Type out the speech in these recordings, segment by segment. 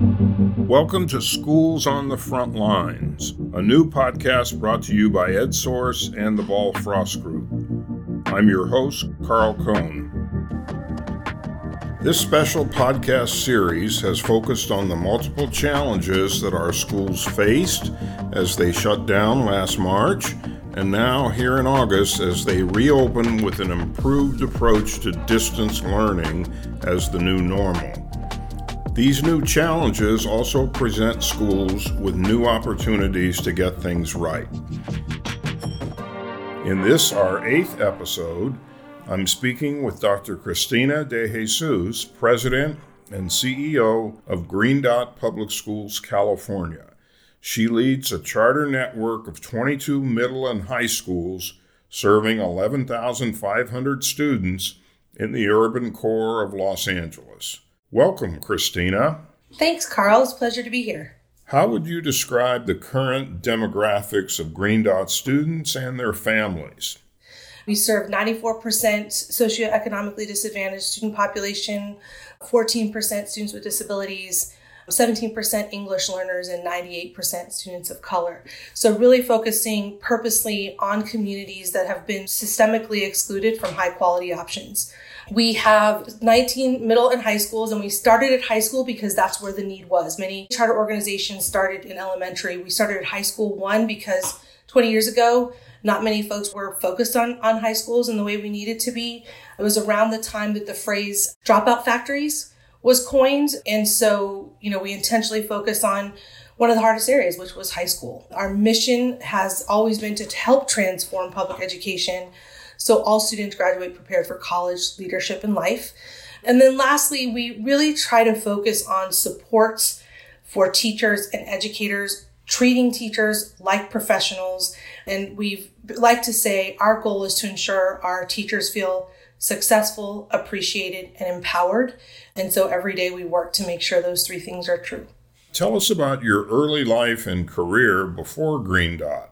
Welcome to Schools on the Front Lines, a new podcast brought to you by EdSource and the Ball Frost Group. I'm your host, Carl Cohn. This special podcast series has focused on the multiple challenges that our schools faced as they shut down last March and now here in August as they reopen with an improved approach to distance learning as the new normal. These new challenges also present schools with new opportunities to get things right. In this, our eighth episode, I'm speaking with Dr. Christina De Jesus, President and CEO of Green Dot Public Schools, California. She leads a charter network of 22 middle and high schools serving 11,500 students in the urban core of Los Angeles. Welcome, Christina. Thanks, Carl. It's a pleasure to be here. How would you describe the current demographics of Green Dot students and their families? We serve 94% socioeconomically disadvantaged student population, 14% students with disabilities, 17% English learners and 98% students of color. So, really focusing purposely on communities that have been systemically excluded from high quality options. We have 19 middle and high schools, and we started at high school because that's where the need was. Many charter organizations started in elementary. We started at high school one because 20 years ago, not many folks were focused on, on high schools in the way we needed to be. It was around the time that the phrase dropout factories was coined. And so, you know, we intentionally focus on one of the hardest areas, which was high school. Our mission has always been to help transform public education so all students graduate prepared for college, leadership, and life. And then lastly, we really try to focus on supports for teachers and educators, treating teachers like professionals. And we like to say our goal is to ensure our teachers feel successful, appreciated, and empowered. And so every day we work to make sure those three things are true. Tell us about your early life and career before Green Dot.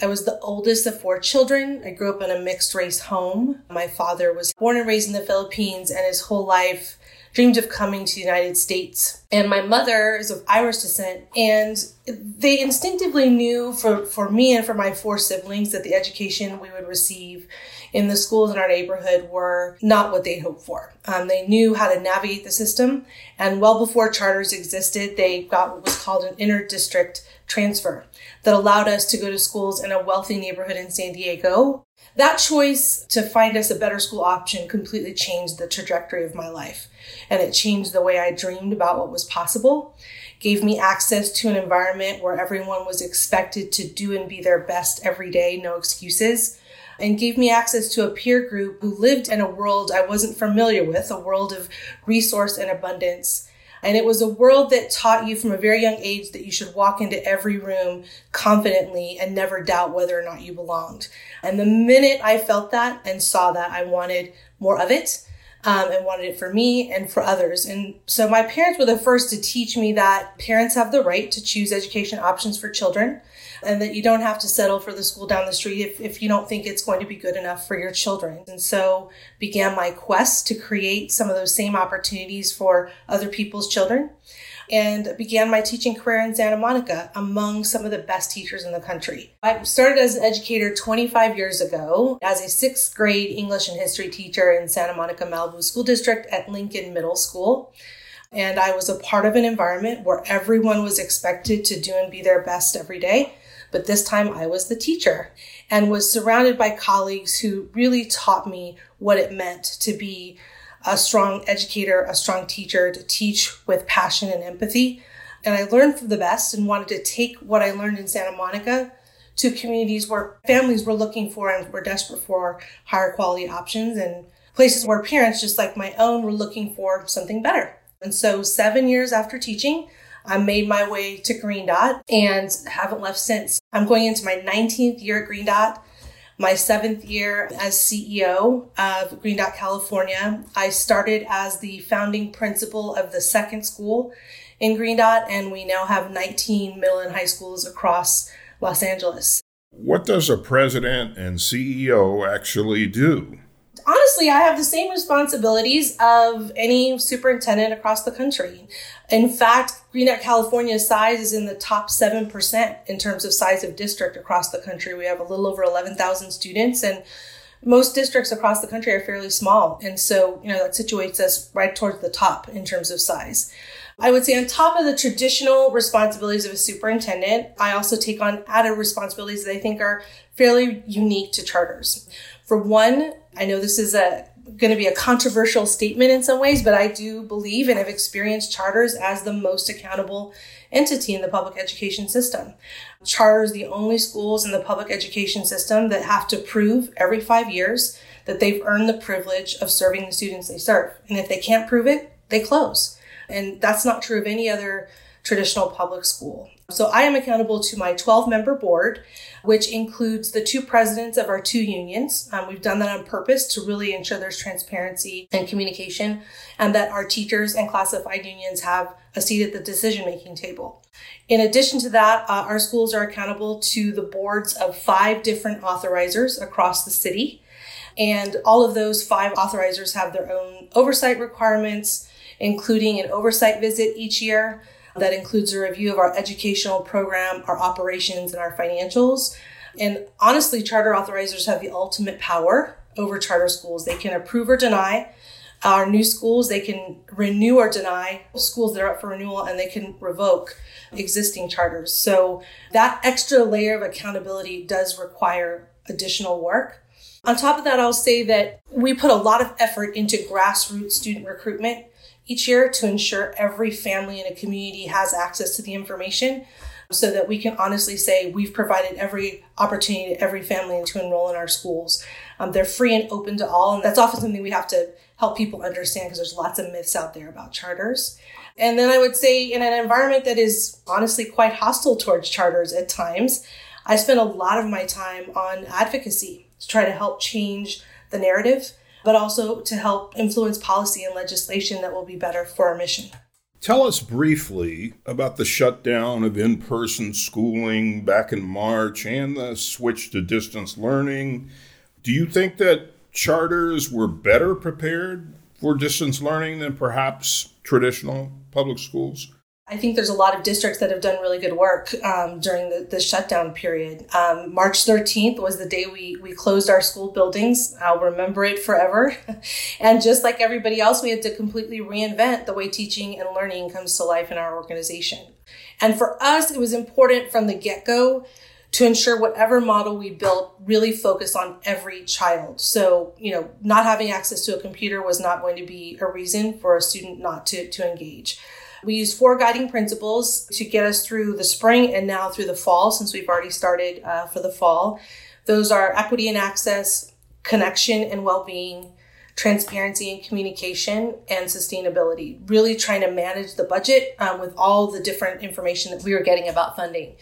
I was the oldest of four children. I grew up in a mixed race home. My father was born and raised in the Philippines and his whole life dreamed of coming to the United States. And my mother is of Irish descent. And they instinctively knew for, for me and for my four siblings that the education we would receive in the schools in our neighborhood were not what they hoped for. Um, they knew how to navigate the system, and well before charters existed, they got what was called an inter-district transfer that allowed us to go to schools in a wealthy neighborhood in San Diego. That choice to find us a better school option completely changed the trajectory of my life, and it changed the way I dreamed about what was possible gave me access to an environment where everyone was expected to do and be their best every day, no excuses and gave me access to a peer group who lived in a world I wasn't familiar with, a world of resource and abundance. And it was a world that taught you from a very young age that you should walk into every room confidently and never doubt whether or not you belonged. And the minute I felt that and saw that, I wanted more of it. Um, and wanted it for me and for others. And so my parents were the first to teach me that parents have the right to choose education options for children and that you don't have to settle for the school down the street if, if you don't think it's going to be good enough for your children. And so began my quest to create some of those same opportunities for other people's children and began my teaching career in Santa Monica among some of the best teachers in the country. I started as an educator 25 years ago as a sixth grade English and history teacher in Santa Monica Malibu School District at Lincoln Middle School. And I was a part of an environment where everyone was expected to do and be their best every day but this time I was the teacher and was surrounded by colleagues who really taught me what it meant to be a strong educator, a strong teacher, to teach with passion and empathy. And I learned from the best and wanted to take what I learned in Santa Monica to communities where families were looking for and were desperate for higher quality options and places where parents, just like my own, were looking for something better. And so, seven years after teaching, I made my way to Green Dot and haven't left since. I'm going into my 19th year at Green Dot, my seventh year as CEO of Green Dot California. I started as the founding principal of the second school in Green Dot, and we now have 19 middle and high schools across Los Angeles. What does a president and CEO actually do? Honestly, I have the same responsibilities of any superintendent across the country. In fact, Green Dot California's size is in the top 7% in terms of size of district across the country. We have a little over 11,000 students and most districts across the country are fairly small. And so, you know, that situates us right towards the top in terms of size. I would say on top of the traditional responsibilities of a superintendent, I also take on added responsibilities that I think are fairly unique to charters. For one, I know this is a going to be a controversial statement in some ways, but I do believe and have experienced charters as the most accountable entity in the public education system. Charters the only schools in the public education system that have to prove every five years that they've earned the privilege of serving the students they serve. And if they can't prove it, they close. And that's not true of any other traditional public school. So I am accountable to my 12 member board, which includes the two presidents of our two unions. Um, we've done that on purpose to really ensure there's transparency and communication and that our teachers and classified unions have a seat at the decision making table. In addition to that, uh, our schools are accountable to the boards of five different authorizers across the city. And all of those five authorizers have their own oversight requirements, including an oversight visit each year Um, that includes a review of our educational program, our operations, and our financials. And honestly, charter authorizers have the ultimate power over charter schools. They can approve or deny our new schools. They can renew or deny schools that are up for renewal and they can revoke existing charters. So that extra layer of accountability does require additional work. On top of that, I'll say that we put a lot of effort into grassroots student recruitment each year to ensure every family in a community has access to the information so that we can honestly say we've provided every opportunity to every family to enroll in our schools. Um, they're free and open to all, and that's often something we have to help people understand because there's lots of myths out there about charters. And then I would say, in an environment that is honestly quite hostile towards charters at times, I spend a lot of my time on advocacy to try to help change the narrative but also to help influence policy and legislation that will be better for our mission. Tell us briefly about the shutdown of in person schooling back in March and the switch to distance learning. Do you think that charters were better prepared for distance learning than perhaps traditional public schools? I think there's a lot of districts that have done really good work um, during the, the, shutdown period. Um, March 13th was the day we, we closed our school buildings. I'll remember it forever. and just like everybody else, we had to completely reinvent the way teaching and learning comes to life in our organization. And for us, it was important from the get go to ensure whatever model we built really focused on every child. So, you know, not having access to a computer was not going to be a reason for a student not to, to engage. We used four guiding principles to get us through the spring and now through the fall, since we've already started uh, for the fall. Those are equity and access, connection and well being, transparency and communication, and sustainability. Really trying to manage the budget um, with all the different information that we were getting about funding.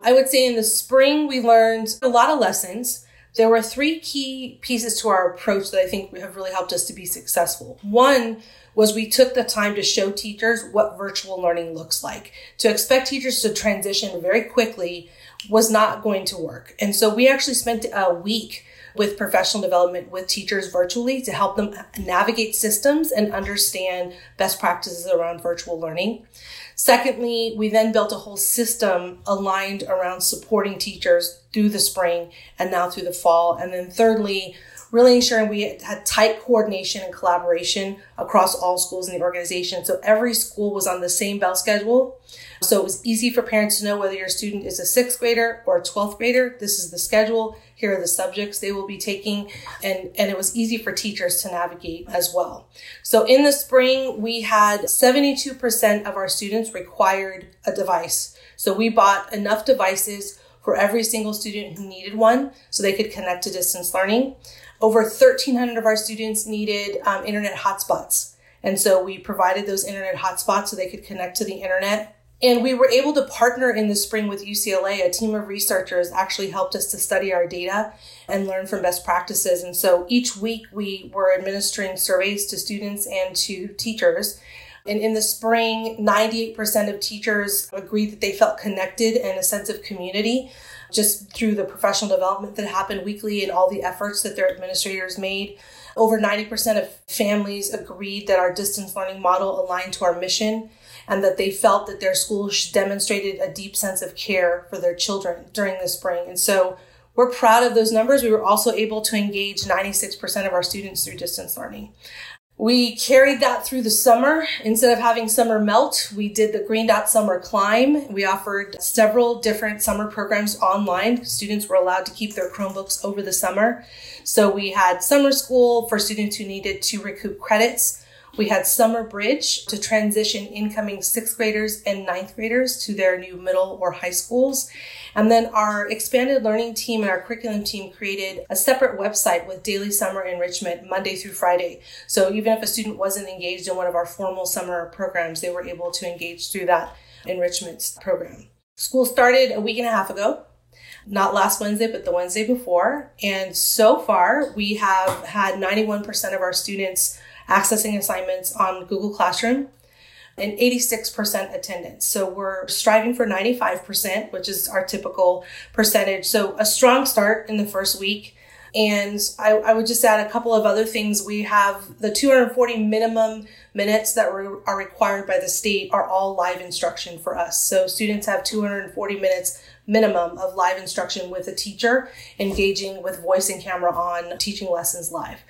I would say in the spring, we learned a lot of lessons. There were three key pieces to our approach that I think have really helped us to be successful. One was we took the time to show teachers what virtual learning looks like. To expect teachers to transition very quickly was not going to work. And so we actually spent a week with professional development with teachers virtually to help them navigate systems and understand best practices around virtual learning. Secondly, we then built a whole system aligned around supporting teachers through the spring and now through the fall. And then thirdly, really ensuring we had tight coordination and collaboration across all schools in the organization. So every school was on the same bell schedule. So it was easy for parents to know whether your student is a sixth grader or a 12th grader. This is the schedule. Here are the subjects they will be taking. And, and it was easy for teachers to navigate as well. So in the spring, we had 72% of our students required a device. So we bought enough devices for every single student who needed one so they could connect to distance learning. Over 1,300 of our students needed um, internet hotspots. And so we provided those internet hotspots so they could connect to the internet. And we were able to partner in the spring with UCLA. A team of researchers actually helped us to study our data and learn from best practices. And so each week we were administering surveys to students and to teachers. And in the spring, 98% of teachers agreed that they felt connected and a sense of community just through the professional development that happened weekly and all the efforts that their administrators made. Over 90% of families agreed that our distance learning model aligned to our mission and that they felt that their school demonstrated a deep sense of care for their children during the spring. And so we're proud of those numbers. We were also able to engage 96% of our students through distance learning. We carried that through the summer. Instead of having summer melt, we did the Green Dot Summer Climb. We offered several different summer programs online. Students were allowed to keep their Chromebooks over the summer. So we had summer school for students who needed to recoup credits. We had Summer Bridge to transition incoming sixth graders and ninth graders to their new middle or high schools. And then our expanded learning team and our curriculum team created a separate website with daily summer enrichment Monday through Friday. So even if a student wasn't engaged in one of our formal summer programs, they were able to engage through that enrichment program. School started a week and a half ago not last Wednesday, but the Wednesday before. And so far, we have had 91% of our students accessing assignments on Google Classroom and 86% attendance. So we're striving for 95%, which is our typical percentage. So a strong start in the first week. And I, I, would just add a couple of other things. We have the 240 minimum minutes that re- are required by the state are all live instruction for us. So students have 240 minutes minimum of live instruction with a teacher engaging with voice and camera on teaching lessons live.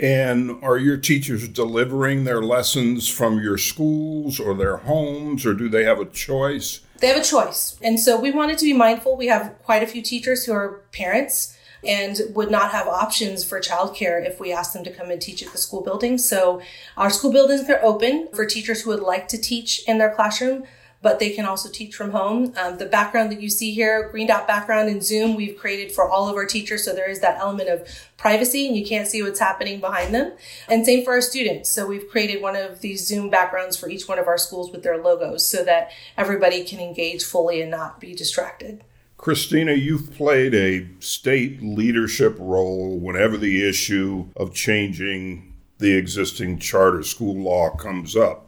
And are your teachers delivering their lessons from your schools or their homes, or do they have a choice? They have a choice. And so we wanted to be mindful. We have quite a few teachers who are parents and would not have options for childcare if we asked them to come and teach at the school building. So our school buildings are open for teachers who would like to teach in their classroom but they can also teach from home. Um, the background that you see here, green dot background in Zoom, we've created for all of our teachers. So there is that element of privacy and you can't see what's happening behind them. And same for our students. So we've created one of these Zoom backgrounds for each one of our schools with their logos so that everybody can engage fully and not be distracted. Christina, you've played a state leadership role whenever the issue of changing the existing charter school law comes up.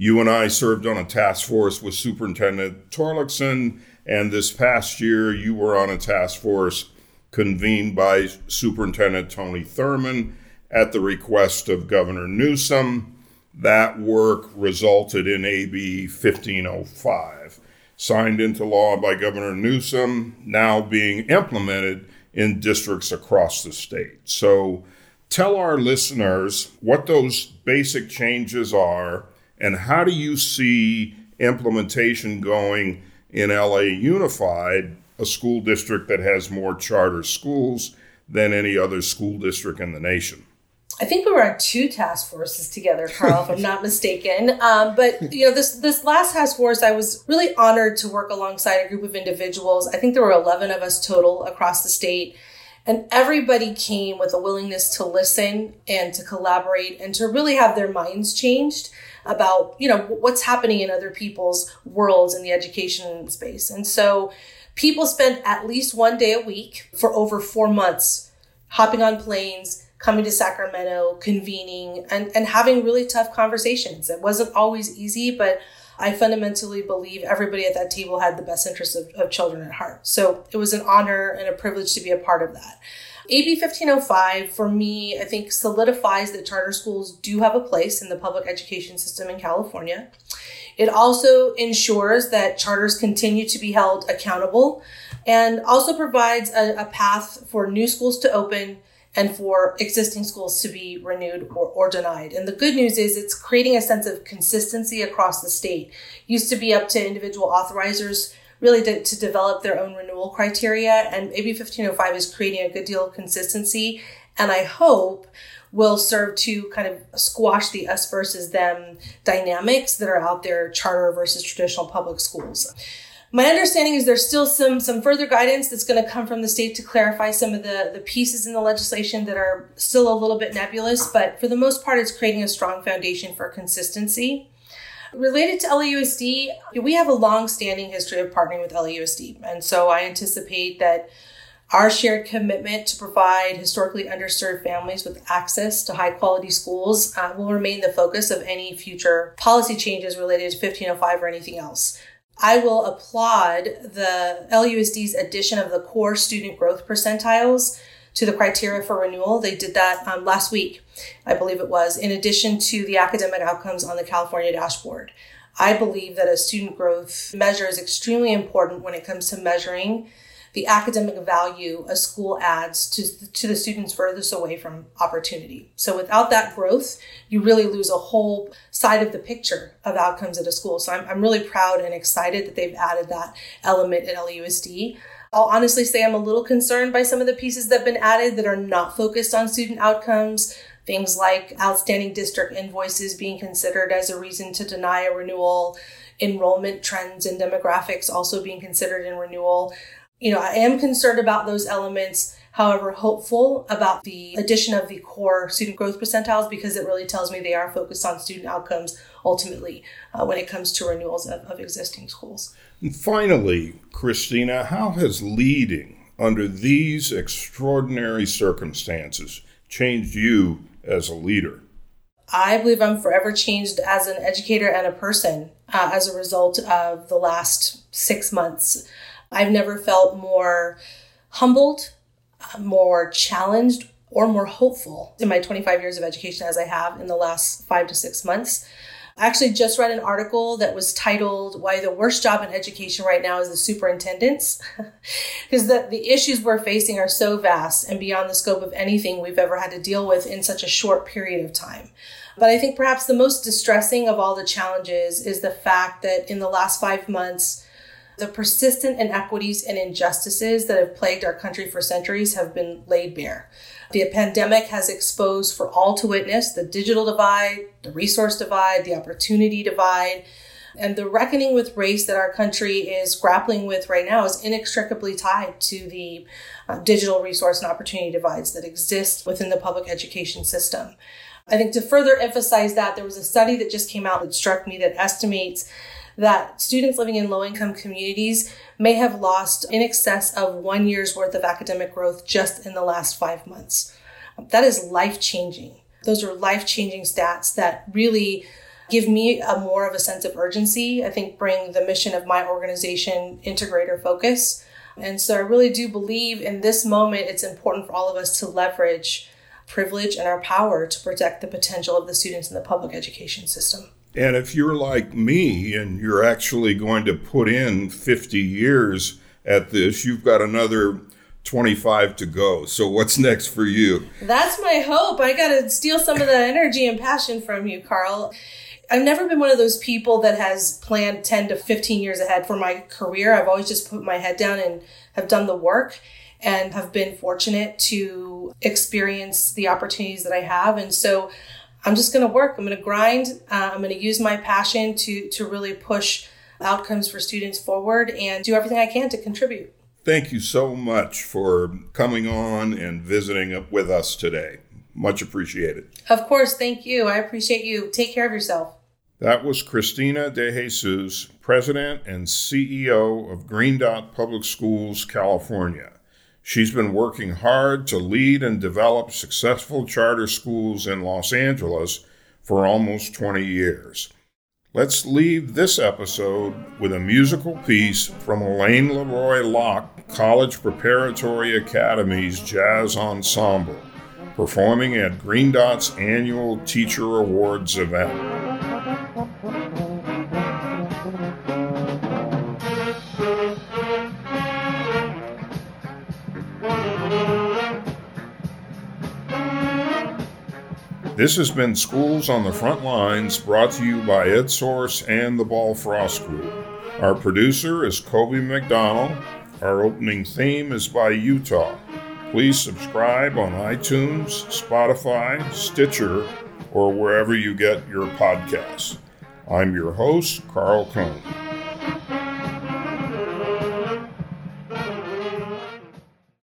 You and I served on a task force with Superintendent Torlakson, and this past year you were on a task force convened by Superintendent Tony Thurmond at the request of Governor Newsom. That work resulted in AB 1505, signed into law by Governor Newsom, now being implemented in districts across the state. So tell our listeners what those basic changes are and how do you see implementation going in LA Unified, a school district that has more charter schools than any other school district in the nation? I think we were on two task forces together, Carl, if I'm not mistaken. Um, but you know, this this last task force, I was really honored to work alongside a group of individuals. I think there were 11 of us total across the state, and everybody came with a willingness to listen and to collaborate and to really have their minds changed about, you know, what's happening in other people's worlds in the education space. And so people spent at least one day a week for over four months hopping on planes, coming to Sacramento, convening, and, and having really tough conversations. It wasn't always easy, but I fundamentally believe everybody at that table had the best interests of, of children at heart. So it was an honor and a privilege to be a part of that. AB 1505 for me, I think solidifies that charter schools do have a place in the public education system in California. It also ensures that charters continue to be held accountable and also provides a, a path for new schools to open and for existing schools to be renewed or, or denied. And the good news is it's creating a sense of consistency across the state. Used to be up to individual authorizers really to, to develop their own renewal criteria. And AB 1505 is creating a good deal of consistency. And I hope will serve to kind of squash the us versus them dynamics that are out there, charter versus traditional public schools. My understanding is there's still some some further guidance that's going to come from the state to clarify some of the the pieces in the legislation that are still a little bit nebulous, but for the most part, it's creating a strong foundation for consistency. Related to LAUSD, we have a long standing history of partnering with LAUSD. And so I anticipate that our shared commitment to provide historically underserved families with access to high quality schools uh, will remain the focus of any future policy changes related to 1505 or anything else. I will applaud the LUSD's addition of the core student growth percentiles to the criteria for renewal. They did that um, last week, I believe it was, in addition to the academic outcomes on the California dashboard. I believe that a student growth measure is extremely important when it comes to measuring the academic value a school adds to, to the students furthest away from opportunity. So without that growth, you really lose a whole side of the picture of outcomes at a school. So I'm, I'm really proud and excited that they've added that element at LAUSD. I'll honestly say I'm a little concerned by some of the pieces that have been added that are not focused on student outcomes. Things like outstanding district invoices being considered as a reason to deny a renewal, enrollment trends and demographics also being considered in renewal. You know, I am concerned about those elements however hopeful about the addition of the core student growth percentiles because it really tells me they are focused on student outcomes ultimately uh, when it comes to renewals of, of existing schools. And finally, Christina, how has leading under these extraordinary circumstances changed you as a leader? I believe I'm forever changed as an educator and a person uh, as a result of the last six months. I've never felt more humbled, uh, more challenged, or more hopeful in my 25 years of education as I have in the last five to six months. Actually just read an article that was titled Why the Worst Job in Education Right Now is the Superintendents. Because the, the issues we're facing are so vast and beyond the scope of anything we've ever had to deal with in such a short period of time. But I think perhaps the most distressing of all the challenges is the fact that in the last five months, the persistent inequities and injustices that have plagued our country for centuries have been laid bare. The pandemic has exposed for all to witness the digital divide, the resource divide, the opportunity divide, and the reckoning with race that our country is grappling with right now is inextricably tied to the uh, digital resource and opportunity divides that exist within the public education system. I think to further emphasize that, there was a study that just came out that struck me that estimates that students living in low income communities may have lost in excess of one year's worth of academic growth just in the last five months. That is life changing. Those are life changing stats that really give me a more of a sense of urgency. I think bring the mission of my organization into greater focus. And so I really do believe in this moment, it's important for all of us to leverage privilege and our power to protect the potential of the students in the public education system. And if you're like me and you're actually going to put in 50 years at this, you've got another 25 to go. So what's next for you? That's my hope. I got to steal some of the energy and passion from you, Carl. I've never been one of those people that has planned 10 to 15 years ahead for my career. I've always just put my head down and have done the work and have been fortunate to experience the opportunities that I have. And so I'm just going to work. I'm going to grind. Uh, I'm going to use my passion to to really push outcomes for students forward and do everything I can to contribute. Thank you so much for coming on and visiting with us today. Much appreciated. Of course, thank you. I appreciate you. Take care of yourself. That was Christina De Jesus, President and CEO of Green Dot Public Schools, California. She's been working hard to lead and develop successful charter schools in Los Angeles for almost 20 years. Let's leave this episode with a musical piece from Alain Leroy Locke College Preparatory Academy's Jazz Ensemble, performing at Green Dot's annual Teacher Awards event. This has been Schools on the Front Lines brought to you by EdSource and the Ball Frost Group. Our producer is Kobe McDonald. Our opening theme is by Utah. Please subscribe on iTunes, Spotify, Stitcher, or wherever you get your podcasts. I'm your host, Carl Cohn.